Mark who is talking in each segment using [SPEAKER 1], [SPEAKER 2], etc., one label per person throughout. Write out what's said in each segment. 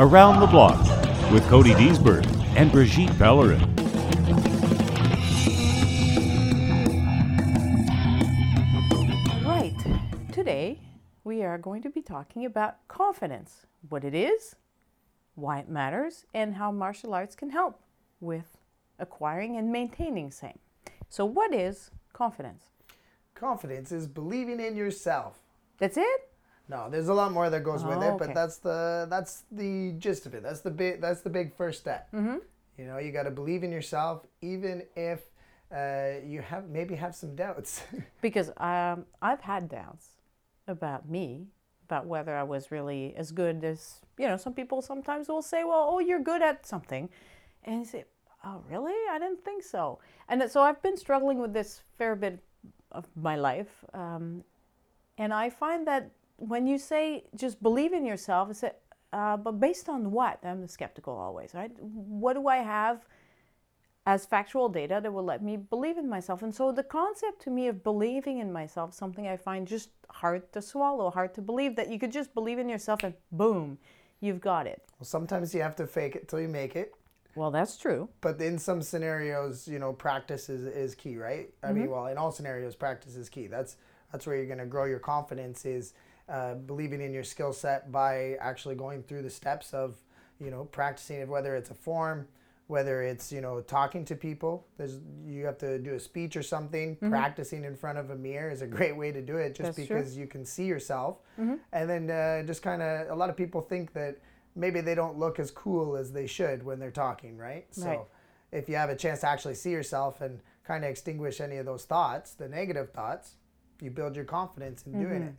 [SPEAKER 1] Around the Block with Cody Diesbourg and Brigitte Pellerin.
[SPEAKER 2] Right. Today, we are going to be talking about confidence what it is, why it matters, and how martial arts can help with acquiring and maintaining same. So, what is confidence?
[SPEAKER 3] Confidence is believing in yourself.
[SPEAKER 2] That's it?
[SPEAKER 3] No, there's a lot more that goes with
[SPEAKER 2] Oh,
[SPEAKER 3] it,
[SPEAKER 2] okay.
[SPEAKER 3] but that's the that's the gist of it. That's the big that's the big first step.
[SPEAKER 2] Mm-hmm.
[SPEAKER 3] You know, you got to believe in yourself, even if uh, you have maybe have some doubts.
[SPEAKER 2] Because um, I've had doubts about me, about whether I was really as good as, you know, some people sometimes will say, well, oh, you're good at something. And you say, oh, really? I didn't think so. And so I've been struggling with this fair bit of my life. Um, and I find that when you say just believe in yourself, it's a, uh, but based on what? I'm skeptical always, right? What do I have as factual data that will let me believe in myself? And so the concept to me of believing in myself, something I find just hard to swallow, hard to believe that you could just believe in yourself and boom, you've got it.
[SPEAKER 3] well, sometimes you have to fake it till you make it.
[SPEAKER 2] Well, that's true.
[SPEAKER 3] But in some scenarios, you know, practice is, is key, right? I mean, well, in all scenarios, practice is key. That's that's where you're going to grow your confidence is uh, believing in your skill set by actually going through the steps of, you know, practicing it, whether it's a form, whether it's you know talking to people. There's you have to do a speech or something. Practicing in front of a mirror is a great way to do it, just
[SPEAKER 2] That's true.
[SPEAKER 3] because you can see yourself, and then uh, just kind of a lot of people think that maybe they don't look as cool as they should when they're talking, right? So
[SPEAKER 2] Right.
[SPEAKER 3] if you have a chance to actually see yourself and kind of extinguish any of those thoughts, the negative thoughts, you build your confidence in doing it.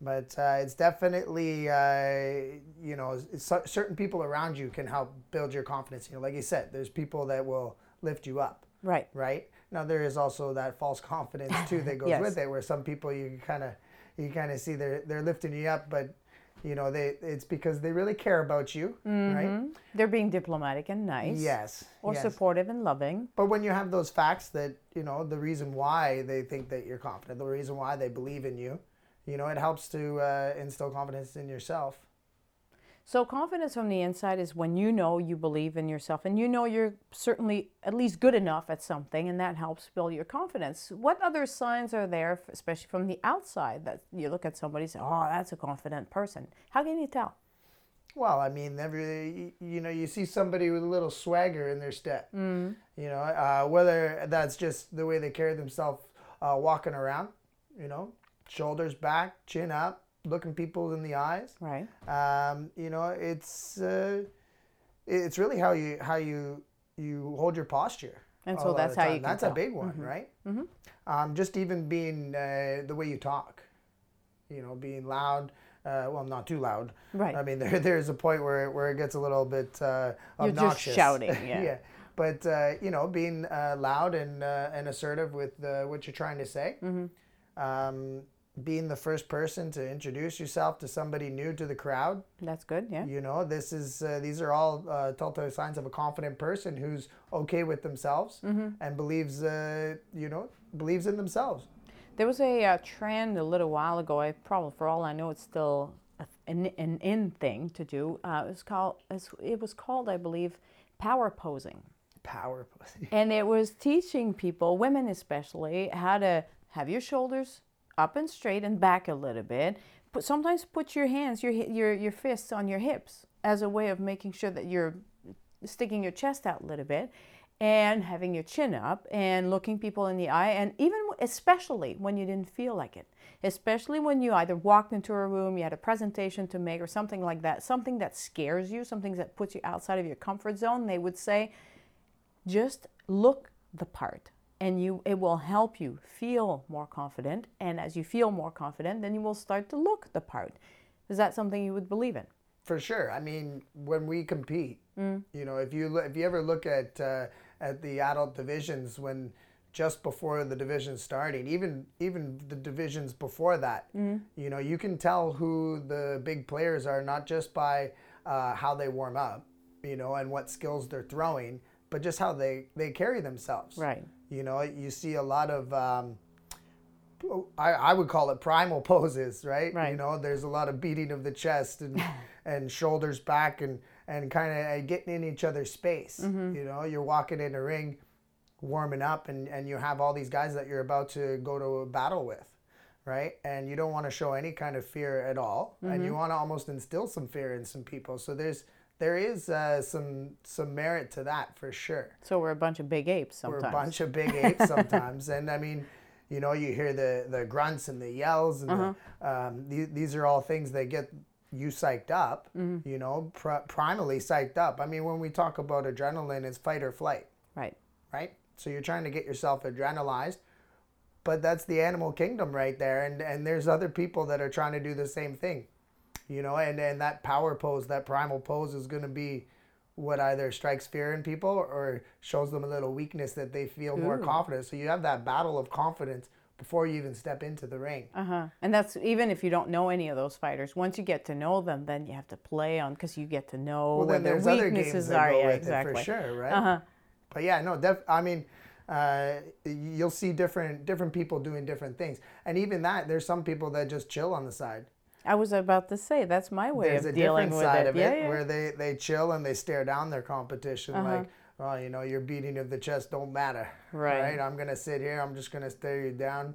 [SPEAKER 3] But uh, it's definitely, uh, you know, certain people around you can help build your confidence. You know, like you said, there's people that will lift you up,
[SPEAKER 2] Right.
[SPEAKER 3] right? Now there is also that false confidence too that goes
[SPEAKER 2] Yes.
[SPEAKER 3] with it, where some people you kind of, you kind of see they're they're lifting you up, but you know they it's because they really care about you, right?
[SPEAKER 2] Mhm. They're being diplomatic and nice.
[SPEAKER 3] Yes.
[SPEAKER 2] Or
[SPEAKER 3] yes.
[SPEAKER 2] supportive and loving.
[SPEAKER 3] But when you have those facts that, you know, the reason why they think that you're confident, the reason why they believe in you, you know, it helps to uh, instill confidence in yourself.
[SPEAKER 2] So confidence from the inside is when you know you believe in yourself and you know you're certainly at least good enough at something and that helps build your confidence. What other signs are there, especially from the outside, that you look at somebody and say, oh, that's a confident person? How can you tell?
[SPEAKER 3] Well, I mean, every you know, you see somebody with a little swagger in their step. Mm. You know, uh, whether that's just the way they carry themselves uh, walking around, you know, shoulders back, chin up, looking people in the eyes.
[SPEAKER 2] Right.
[SPEAKER 3] Um, you know, it's uh, it's really how you how you you hold your posture.
[SPEAKER 2] And so that's how
[SPEAKER 3] time.
[SPEAKER 2] you
[SPEAKER 3] That's
[SPEAKER 2] tell.
[SPEAKER 3] a big one, right? Mm-hmm. Um, just even being uh, the way you talk, you know, being loud. Uh, well, not too loud.
[SPEAKER 2] Right.
[SPEAKER 3] I mean, there there's a point where where it gets a little bit uh,
[SPEAKER 2] You're just
[SPEAKER 3] obnoxious.
[SPEAKER 2] shouting, yeah.
[SPEAKER 3] But uh, you know, being uh, loud and uh, and assertive with uh, what you're trying to say.
[SPEAKER 2] Mm-hmm.
[SPEAKER 3] Um, being the first person to introduce yourself to somebody new to the crowd.
[SPEAKER 2] That's good, yeah.
[SPEAKER 3] You know, this is uh, these are all uh, telltale signs of a confident person who's okay with themselves
[SPEAKER 2] Mm-hmm.
[SPEAKER 3] and believes, uh, you know, believes in themselves.
[SPEAKER 2] There was a uh, trend a little while ago. I probably, for all I know, it's still a, an, an in thing to do. Uh, it was called, it was called, I believe, power posing.
[SPEAKER 3] Power. posing.
[SPEAKER 2] and it was teaching people, women especially, how to have your shoulders up and straight and back a little bit. But sometimes put your hands, your your your fists on your hips as a way of making sure that you're sticking your chest out a little bit and having your chin up and looking people in the eye and even especially when you didn't feel like it especially when you either walked into a room you had a presentation to make or something like that something that scares you something that puts you outside of your comfort zone they would say just look the part and you it will help you feel more confident and as you feel more confident then you will start to look the part is that something you would believe in
[SPEAKER 3] For sure. I mean, when we compete,
[SPEAKER 2] Mm.
[SPEAKER 3] you know, if you if you ever look at uh, at the adult divisions when just before the division starting, even even the divisions before that,
[SPEAKER 2] Mm.
[SPEAKER 3] you know, you can tell who the big players are not just by uh, how they warm up, you know, and what skills they're throwing, but just how they they carry themselves.
[SPEAKER 2] right
[SPEAKER 3] You know, you see a lot of um, I, I would call it primal poses, right?
[SPEAKER 2] Right.
[SPEAKER 3] You know, there's a lot of beating of the chest and and shoulders back and and kind of getting in each other's space.
[SPEAKER 2] Mm-hmm.
[SPEAKER 3] You know, you're walking in a ring, warming up, and and you have all these guys that you're about to go to a battle with, right? And you don't want to show any kind of fear at all, and
[SPEAKER 2] Mm-hmm.
[SPEAKER 3] you want to almost instill some fear in some people. So there's there is uh, some some merit to that for sure.
[SPEAKER 2] So we're a bunch of big apes sometimes.
[SPEAKER 3] We're a bunch of big apes sometimes, and I mean, you know, you hear the the grunts and the yells, and
[SPEAKER 2] Uh-huh.
[SPEAKER 3] the, um, the, these are all things that get you psyched up.
[SPEAKER 2] Mm-hmm.
[SPEAKER 3] You know, pr- primally psyched up. I mean, when we talk about adrenaline, it's fight or flight,
[SPEAKER 2] Right.
[SPEAKER 3] right? So you're trying to get yourself adrenalized, but that's the animal kingdom right there, and and there's other people that are trying to do the same thing. You know, and and that power pose, that primal pose, is going to be what either strikes fear in people or shows them a little weakness that they feel more confident. So you have that battle of confidence before you even step into the ring.
[SPEAKER 2] Uh huh. And that's even if you don't know any of those fighters. Once you get to know them, then you have to play on because you get to know
[SPEAKER 3] Well,
[SPEAKER 2] where their
[SPEAKER 3] there's other games
[SPEAKER 2] weaknesses are. Yeah, exactly.
[SPEAKER 3] for sure, right?
[SPEAKER 2] Uh huh.
[SPEAKER 3] But yeah, no, def- I mean, uh, you'll see different different people doing different things, and even that, there's some people that just chill on the side.
[SPEAKER 2] I was about to say that's my way
[SPEAKER 3] There's
[SPEAKER 2] of
[SPEAKER 3] a
[SPEAKER 2] dealing
[SPEAKER 3] different
[SPEAKER 2] with
[SPEAKER 3] side
[SPEAKER 2] it.
[SPEAKER 3] of
[SPEAKER 2] yeah,
[SPEAKER 3] it
[SPEAKER 2] yeah.
[SPEAKER 3] where they they chill and they stare down their competition
[SPEAKER 2] Uh-huh.
[SPEAKER 3] like, oh, you know, your beating of the chest don't matter,
[SPEAKER 2] Right.
[SPEAKER 3] I'm gonna sit here. I'm just gonna stare you down.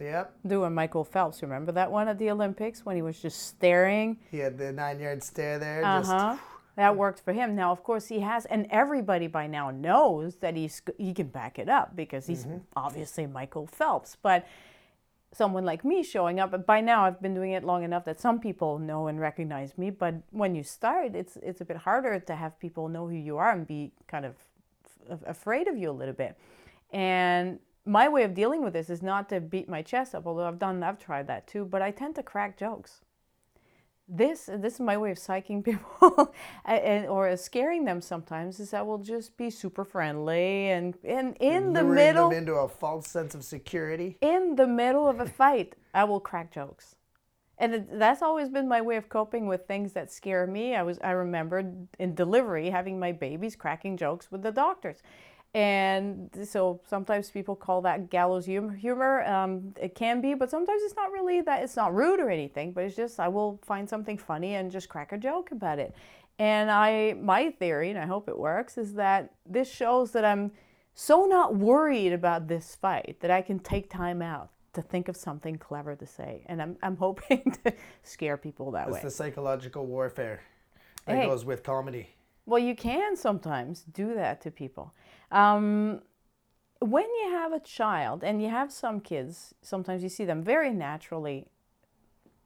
[SPEAKER 3] Yep.
[SPEAKER 2] Doing Michael Phelps. Remember that one at the Olympics when he was just staring?
[SPEAKER 3] He had the nine yard stare there.
[SPEAKER 2] Uh huh. That worked for him. Now, of course, he has, and everybody by now knows that he's he can back it up because he's
[SPEAKER 3] Mm-hmm.
[SPEAKER 2] obviously Michael Phelps. But someone like me showing up, But by now I've been doing it long enough that some people know and recognize me. But when you start, it's it's a bit harder to have people know who you are and be kind of f- afraid of you a little bit. And my way of dealing with this is not to beat my chest up, although I've done, I've tried that too. But I tend to crack jokes this this is my way of psyching people and or scaring them sometimes is I will just be super friendly and and in the middle
[SPEAKER 3] them into a false sense of security.
[SPEAKER 2] in the middle of a fight I will crack jokes. And it, that's always been my way of coping with things that scare me. I was I remembered in delivery having my babies cracking jokes with the doctors and so sometimes people call that gallows humor. Um, it can be, but sometimes it's not really that. It's not rude or anything, but it's just I will find something funny and just crack a joke about it. And I, my theory, and I hope it works, is that this shows that I'm so not worried about this fight that I can take time out to think of something clever to say. And I'm, I'm hoping to scare people that way.
[SPEAKER 3] It's the psychological warfare that
[SPEAKER 2] Hey.
[SPEAKER 3] goes with comedy.
[SPEAKER 2] Well, you can sometimes do that to people. Um, when you have a child, and you have some kids, sometimes you see them very naturally.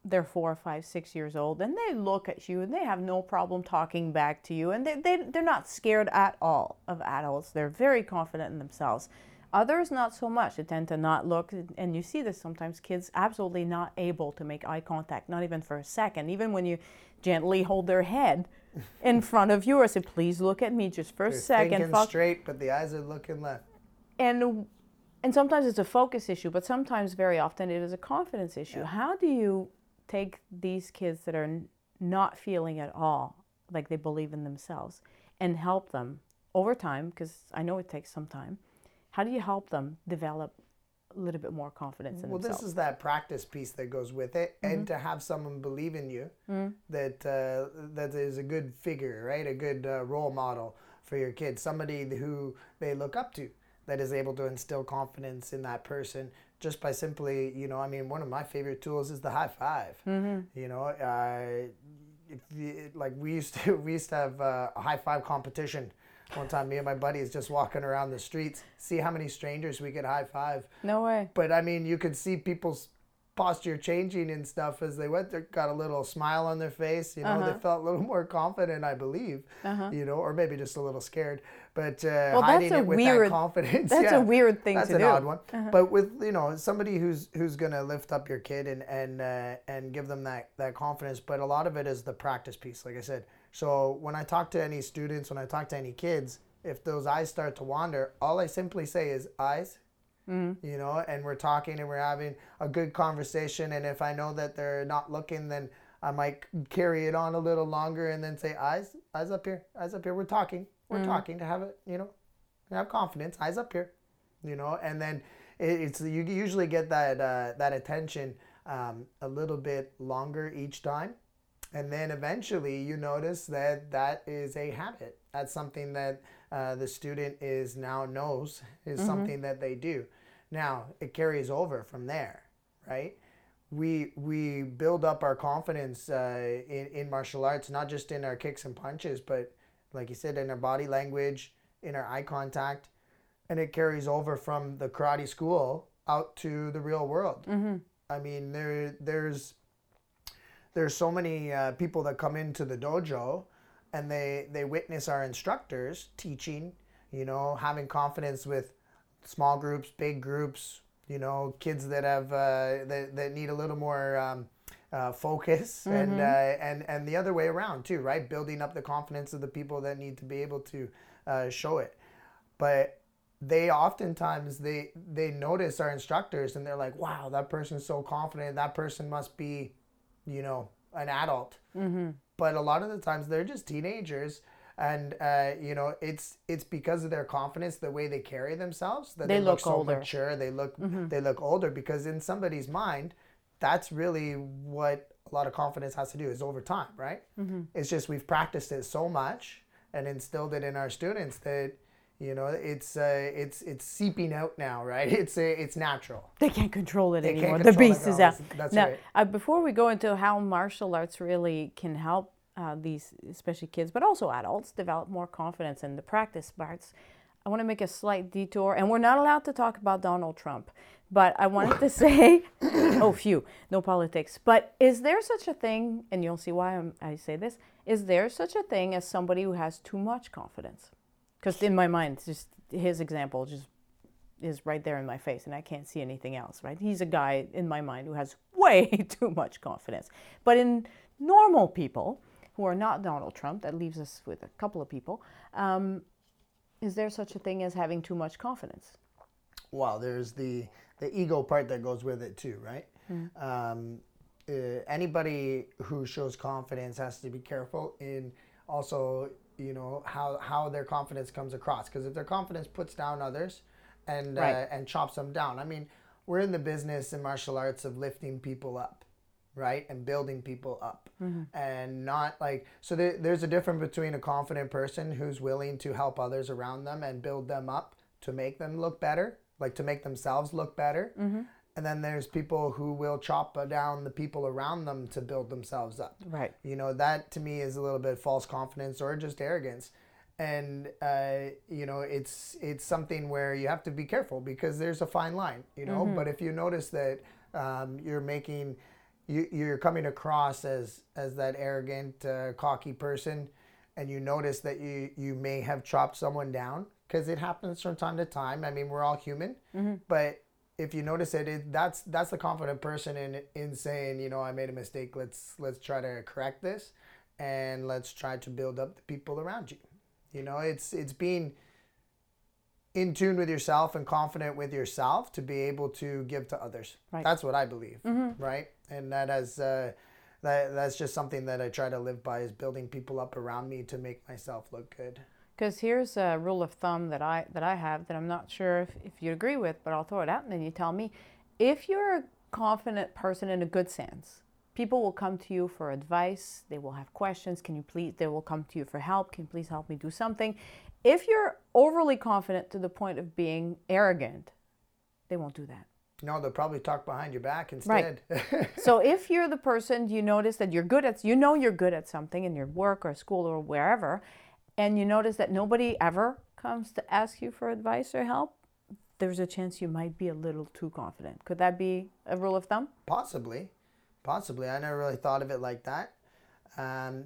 [SPEAKER 2] They're four, five, six years old, and they look at you and they have no problem talking back to you, and they, they, they're not scared at all of adults. They're very confident in themselves. Others, not so much. They tend to not look, and you see this sometimes kids absolutely not able to make eye contact, not even for a second, even when you gently hold their head in front of you or say, please look at me just for a
[SPEAKER 3] They're
[SPEAKER 2] second.
[SPEAKER 3] thinking straight, but the eyes are looking left.
[SPEAKER 2] and and sometimes it's a focus issue, but sometimes very often it is a confidence issue. How do you take these kids that are n- not feeling at all like they believe in themselves and help them over time because I know it takes some time. How do you help them develop little bit more confidence in
[SPEAKER 3] Well,
[SPEAKER 2] themselves?
[SPEAKER 3] this is that practice piece that goes with it,
[SPEAKER 2] Mm-hmm.
[SPEAKER 3] and to have someone believe in you
[SPEAKER 2] Mm.
[SPEAKER 3] that uh, that is a good figure, right? A good uh, role model for your kids, somebody who they look up to, that is able to instill confidence in that person just by simply, you know, I mean, one of my favorite tools is the high 5
[SPEAKER 2] Mm-hmm.
[SPEAKER 3] You know, uh, if you, like we used to, we used to have uh, a high five competition. One time, me and my buddies just walking around the streets, see how many strangers we could high five.
[SPEAKER 2] no way.
[SPEAKER 3] But I mean, you could see people's posture changing and stuff as they went. They got a little smile on their face. You know,
[SPEAKER 2] Uh-huh.
[SPEAKER 3] they felt a little more confident, I believe.
[SPEAKER 2] Uh-huh.
[SPEAKER 3] You know, or maybe just a little scared. But uh,
[SPEAKER 2] Well,
[SPEAKER 3] hiding it with
[SPEAKER 2] weird-
[SPEAKER 3] that confidence.
[SPEAKER 2] that's a weird thing
[SPEAKER 3] that's
[SPEAKER 2] to
[SPEAKER 3] an
[SPEAKER 2] do.
[SPEAKER 3] odd one.
[SPEAKER 2] Uh-huh.
[SPEAKER 3] But with you know somebody who's who's gonna lift up your kid and and uh, and give them that that confidence. But a lot of it is the practice piece, like I said. So when I talk to any students, when I talk to any kids, if those eyes start to wander, all I simply say is eyes you know, and we're talking and we're having a good conversation. And if I know that they're not looking, then I might carry it on a little longer and then say, eyes, eyes up here, eyes up here. We're talking, we're talking to have it, you know, have confidence, eyes up here, you know, and then it, it's you usually get that uh, that attention um, a little bit longer each time, and then eventually you notice that that is a habit. That's something that uh, the student is now knows is something that they do. Now it carries over from there, right? we we build up our confidence uh, in in martial arts, not just in our kicks and punches, but like you said, in our body language, in our eye contact, and it carries over from the karate school out to the real world. I mean, there there's there's so many uh, people that come into the dojo, and they they witness our instructors teaching, you know, having confidence with small groups, big groups, you know, kids that have uh, that, that need a little more um, uh, focus, and uh, and and the other way around too, right? Building up the confidence of the people that need to be able to uh, show it, but they oftentimes they they notice our instructors and they're like, wow, that person's so confident. That person must be, you know, an adult. Mm-hmm. But a lot of the times they're just teenagers. And uh, you know it's it's because of their confidence, the way they carry themselves, that
[SPEAKER 2] They
[SPEAKER 3] they, look,
[SPEAKER 2] look
[SPEAKER 3] so
[SPEAKER 2] older.
[SPEAKER 3] mature. They look mm-hmm. they look older because in somebody's mind, that's really what a lot of confidence has to do is over time, right? Mm-hmm. It's just we've practiced it so much and instilled it in our students that you know it's uh, it's it's seeping out now, right? It's uh, it's natural.
[SPEAKER 2] They can't control it
[SPEAKER 3] They
[SPEAKER 2] anymore. the
[SPEAKER 3] control it
[SPEAKER 2] beast is out.
[SPEAKER 3] That's
[SPEAKER 2] now,
[SPEAKER 3] right.
[SPEAKER 2] uh, before we go into how martial arts really can help uh, these, especially kids, but also adults, develop more confidence in the practice parts, I want to make a slight detour, and we're not allowed to talk about Donald Trump. But I wanted to say, oh, phew, no politics. But is there such a thing, and you'll see why I'm, I say this, is there such a thing as somebody who has too much confidence? Because in my mind, just his example just is right there in my face and I can't see anything else, right? He's a guy in my mind who has way too much confidence. But in normal people who are not Donald Trump, that leaves us with a couple of people, um, is there such a thing as having too much confidence?
[SPEAKER 3] well, there's the the ego part that goes with it too, right? Um, uh, anybody who shows confidence has to be careful in also, you know, how how their confidence comes across. Because if their confidence puts down others, and uh, and chops them down, I mean, we're in the business in martial arts of lifting people up right? And building people up. And not like so there, there's a difference between a confident person who's willing to help others around them and build them up to make them look better like to make themselves look better and then there's people who will chop down the people around them to build themselves up.
[SPEAKER 2] Right.
[SPEAKER 3] you know that to me is a little bit false confidence or just arrogance. And uh, you know it's it's something where you have to be careful because there's a fine line you know? But if you notice that um, you're making you, you're coming across as as that arrogant uh, cocky person and you notice that you you may have chopped someone down because it happens from time to time. I mean we're all human but if you notice it, it that's that's the confident person in in saying you know i made a mistake. Let's let's try to correct this and let's try to build up the people around you. You know it's it's being in tune with yourself and confident with yourself to be able to give to others.
[SPEAKER 2] Right.
[SPEAKER 3] that's what i believe right? And that has uh, that that's just something that i try to live by is building people up around me to make myself look good
[SPEAKER 2] Because here's a rule of thumb that I that I have that I'm not sure if, if you agree with, but I'll throw it out and then you tell me. If you're a confident person in a good sense, people will come to you for advice. They will have questions. Can you please? They will come to you for help. Can you please help me do something? If you're overly confident to the point of being arrogant, they won't do that.
[SPEAKER 3] no they'll probably talk behind your back instead Right.
[SPEAKER 2] So if you're the person you notice that you're good at, you know you're good at something in your work or school or wherever, and you notice that nobody ever comes to ask you for advice or help, there's a chance you might be a little too confident. Could that be a rule of thumb?
[SPEAKER 3] Possibly, possibly. I never really thought of it like that. Um,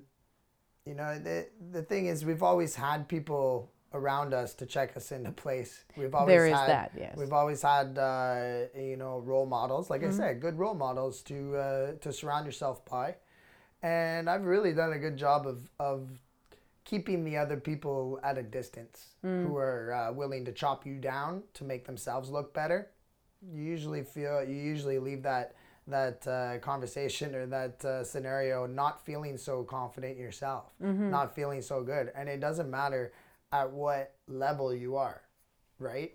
[SPEAKER 3] you know, the the thing is, we've always had people around us to check us into place. We've always
[SPEAKER 2] There is
[SPEAKER 3] had,
[SPEAKER 2] that, yes.
[SPEAKER 3] We've always had, uh, you know, role models. Like
[SPEAKER 2] Mm-hmm.
[SPEAKER 3] I said, good role models to uh, to surround yourself by. And I've really done a good job of of keeping the other people at a distance
[SPEAKER 2] Mm.
[SPEAKER 3] who are uh, willing to chop you down to make themselves look better you usually feel you usually leave that that uh, conversation or that uh, scenario not feeling so confident yourself not feeling so good. And it doesn't matter at what level you are right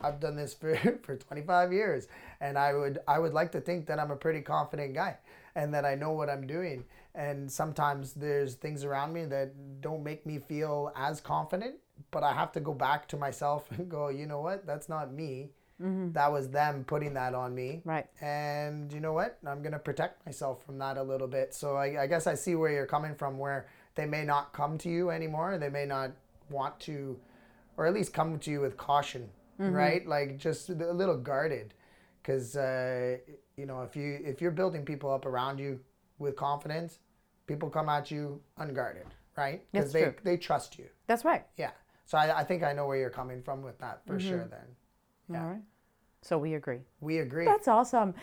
[SPEAKER 3] I've done this for, for 25 years, and I would I would like to think that I'm a pretty confident guy, and that I know what I'm doing. And sometimes there's things around me that don't make me feel as confident, but I have to go back to myself and go, you know what? That's not me. Mm-hmm. That was them putting that on me.
[SPEAKER 2] Right.
[SPEAKER 3] And you know what? I'm going to protect myself from that a little bit. So I, I guess I see where you're coming from, where they may not come to you anymore. They may not want to, or at least come to you with caution, right? Like just a little guarded. Because, uh, you know, if, you, if you're building people up around you with confidence, people come at you unguarded, right? Because they,
[SPEAKER 2] true.
[SPEAKER 3] they trust you.
[SPEAKER 2] That's right.
[SPEAKER 3] Yeah. So I, I think I know where you're coming from with that for sure then. Yeah.
[SPEAKER 2] All right. So we agree.
[SPEAKER 3] We agree.
[SPEAKER 2] That's awesome.